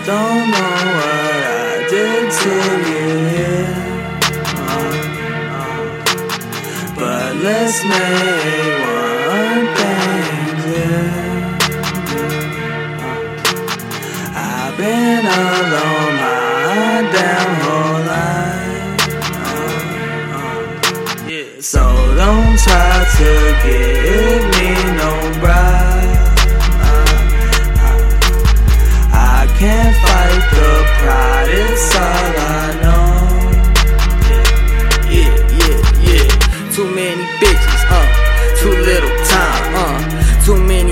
to get here. Uh, uh, but let's make one thing clear. Uh, I've been alone my damn whole life. Yeah, so don't try to give me many bitches, uh. Too little time, uh. Too many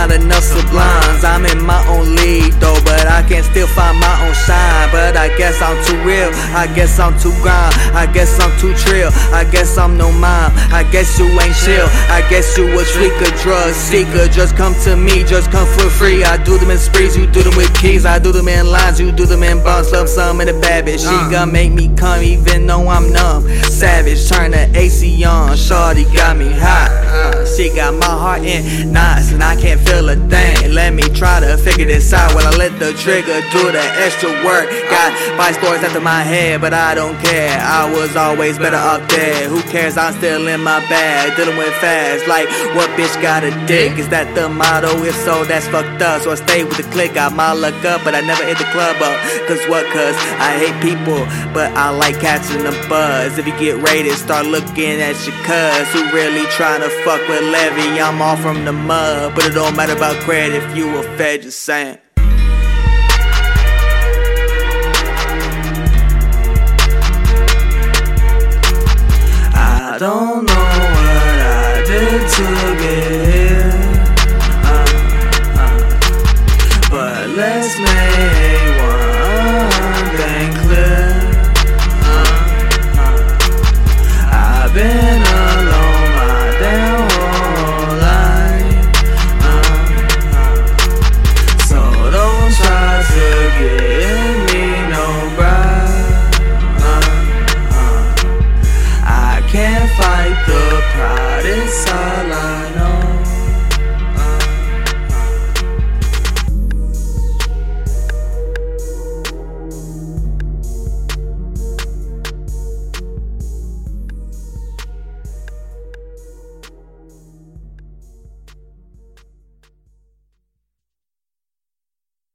not enough sublimes. I'm in my own league though, but I can still find my own shine. But I guess I'm too real. I guess I'm too grind. I guess I'm too trill. I guess I'm no mime. I guess you ain't chill. I guess you a tweaker, drug seeker. Just come to me, just come for free. I do them in sprees, you do them with keys. I do them in lines, you do them in bumps. Love some in the bad bitch. She gonna make me come even though I'm numb. Savage, turn the AC on. Shorty got me hot. Uh, she got my heart in knots and I can't feel a thing. Let me try to figure this out while I let the trigger do the extra work. Got five stories after my head, but I don't care. I was always better up there. Who cares? I'm still in my bag, dealing with fast. Like, what bitch got a dick? Is that the motto? If so, that's fucked up. So I stay with the click. I might look up, but I never hit the club up. Cause what? Cause I hate people, but I like catching the buzz. If you get rated, start looking at your cuz who really trying to fuck with Levee. I'm all from the mud, but it don't matter about credit if you a fed, just saying. I don't know what I did to get